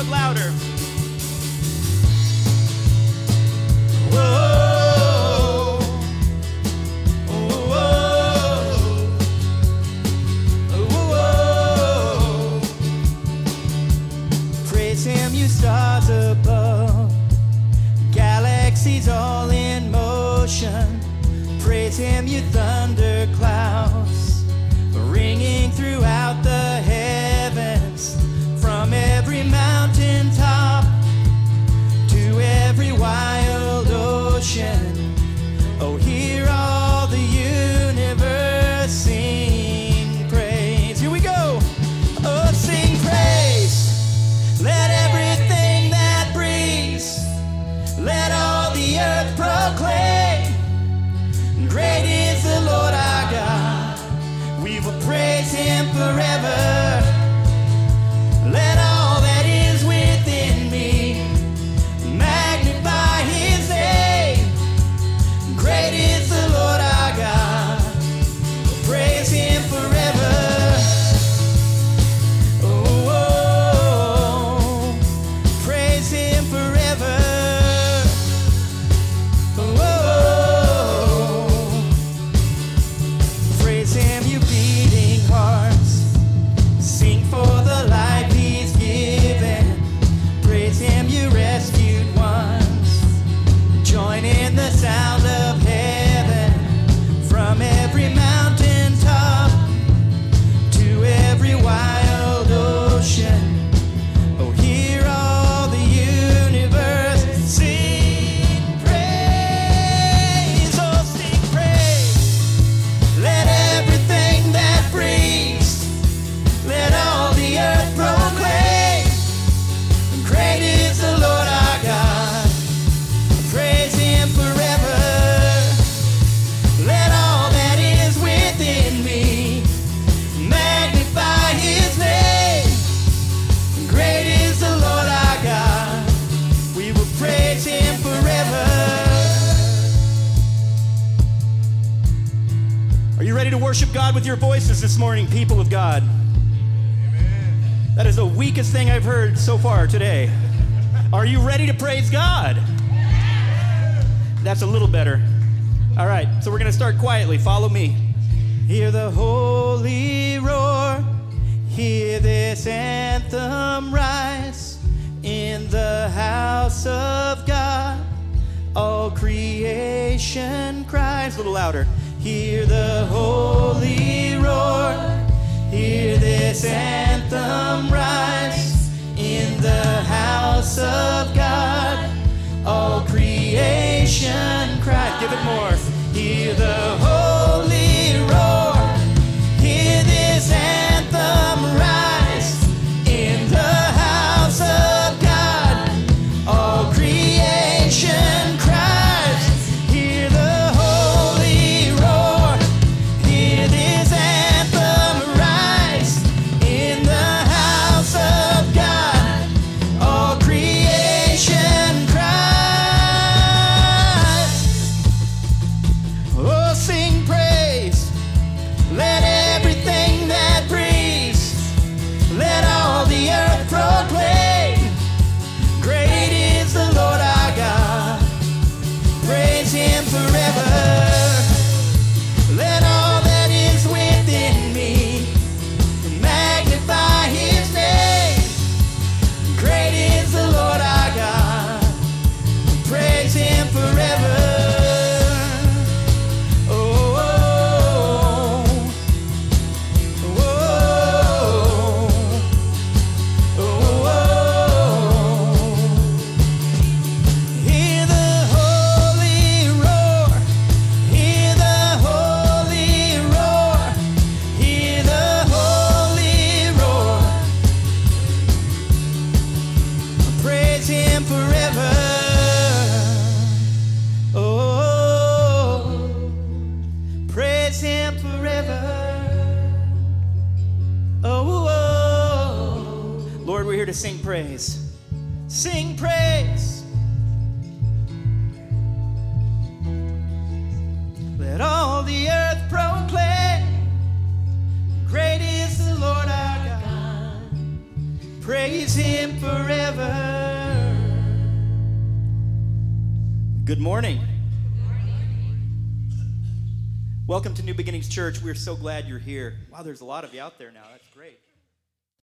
but louder. Whoa. him, you stars above. Galaxies all in motion. Praise him, you thunderclouds. Let everything that breathes, let all the earth ready to worship God with your voices this morning, people of God? That is the weakest thing I've heard so far today. Are you ready to praise God? That's a little better. All right, so we're going to start quietly. Follow me. Hear the holy roar. Hear this anthem rise in the house of God. All creation cries. A little louder. Hear the holy roar. Hear this anthem rise in the house of God. All creation cries. Give it more. Here to sing praise. Sing praise. Let all the earth proclaim, Great is the Lord our God. Praise him forever. Good morning. Welcome to New Beginnings Church. We're so glad you're here. Wow, there's a lot of you out there now. That's great.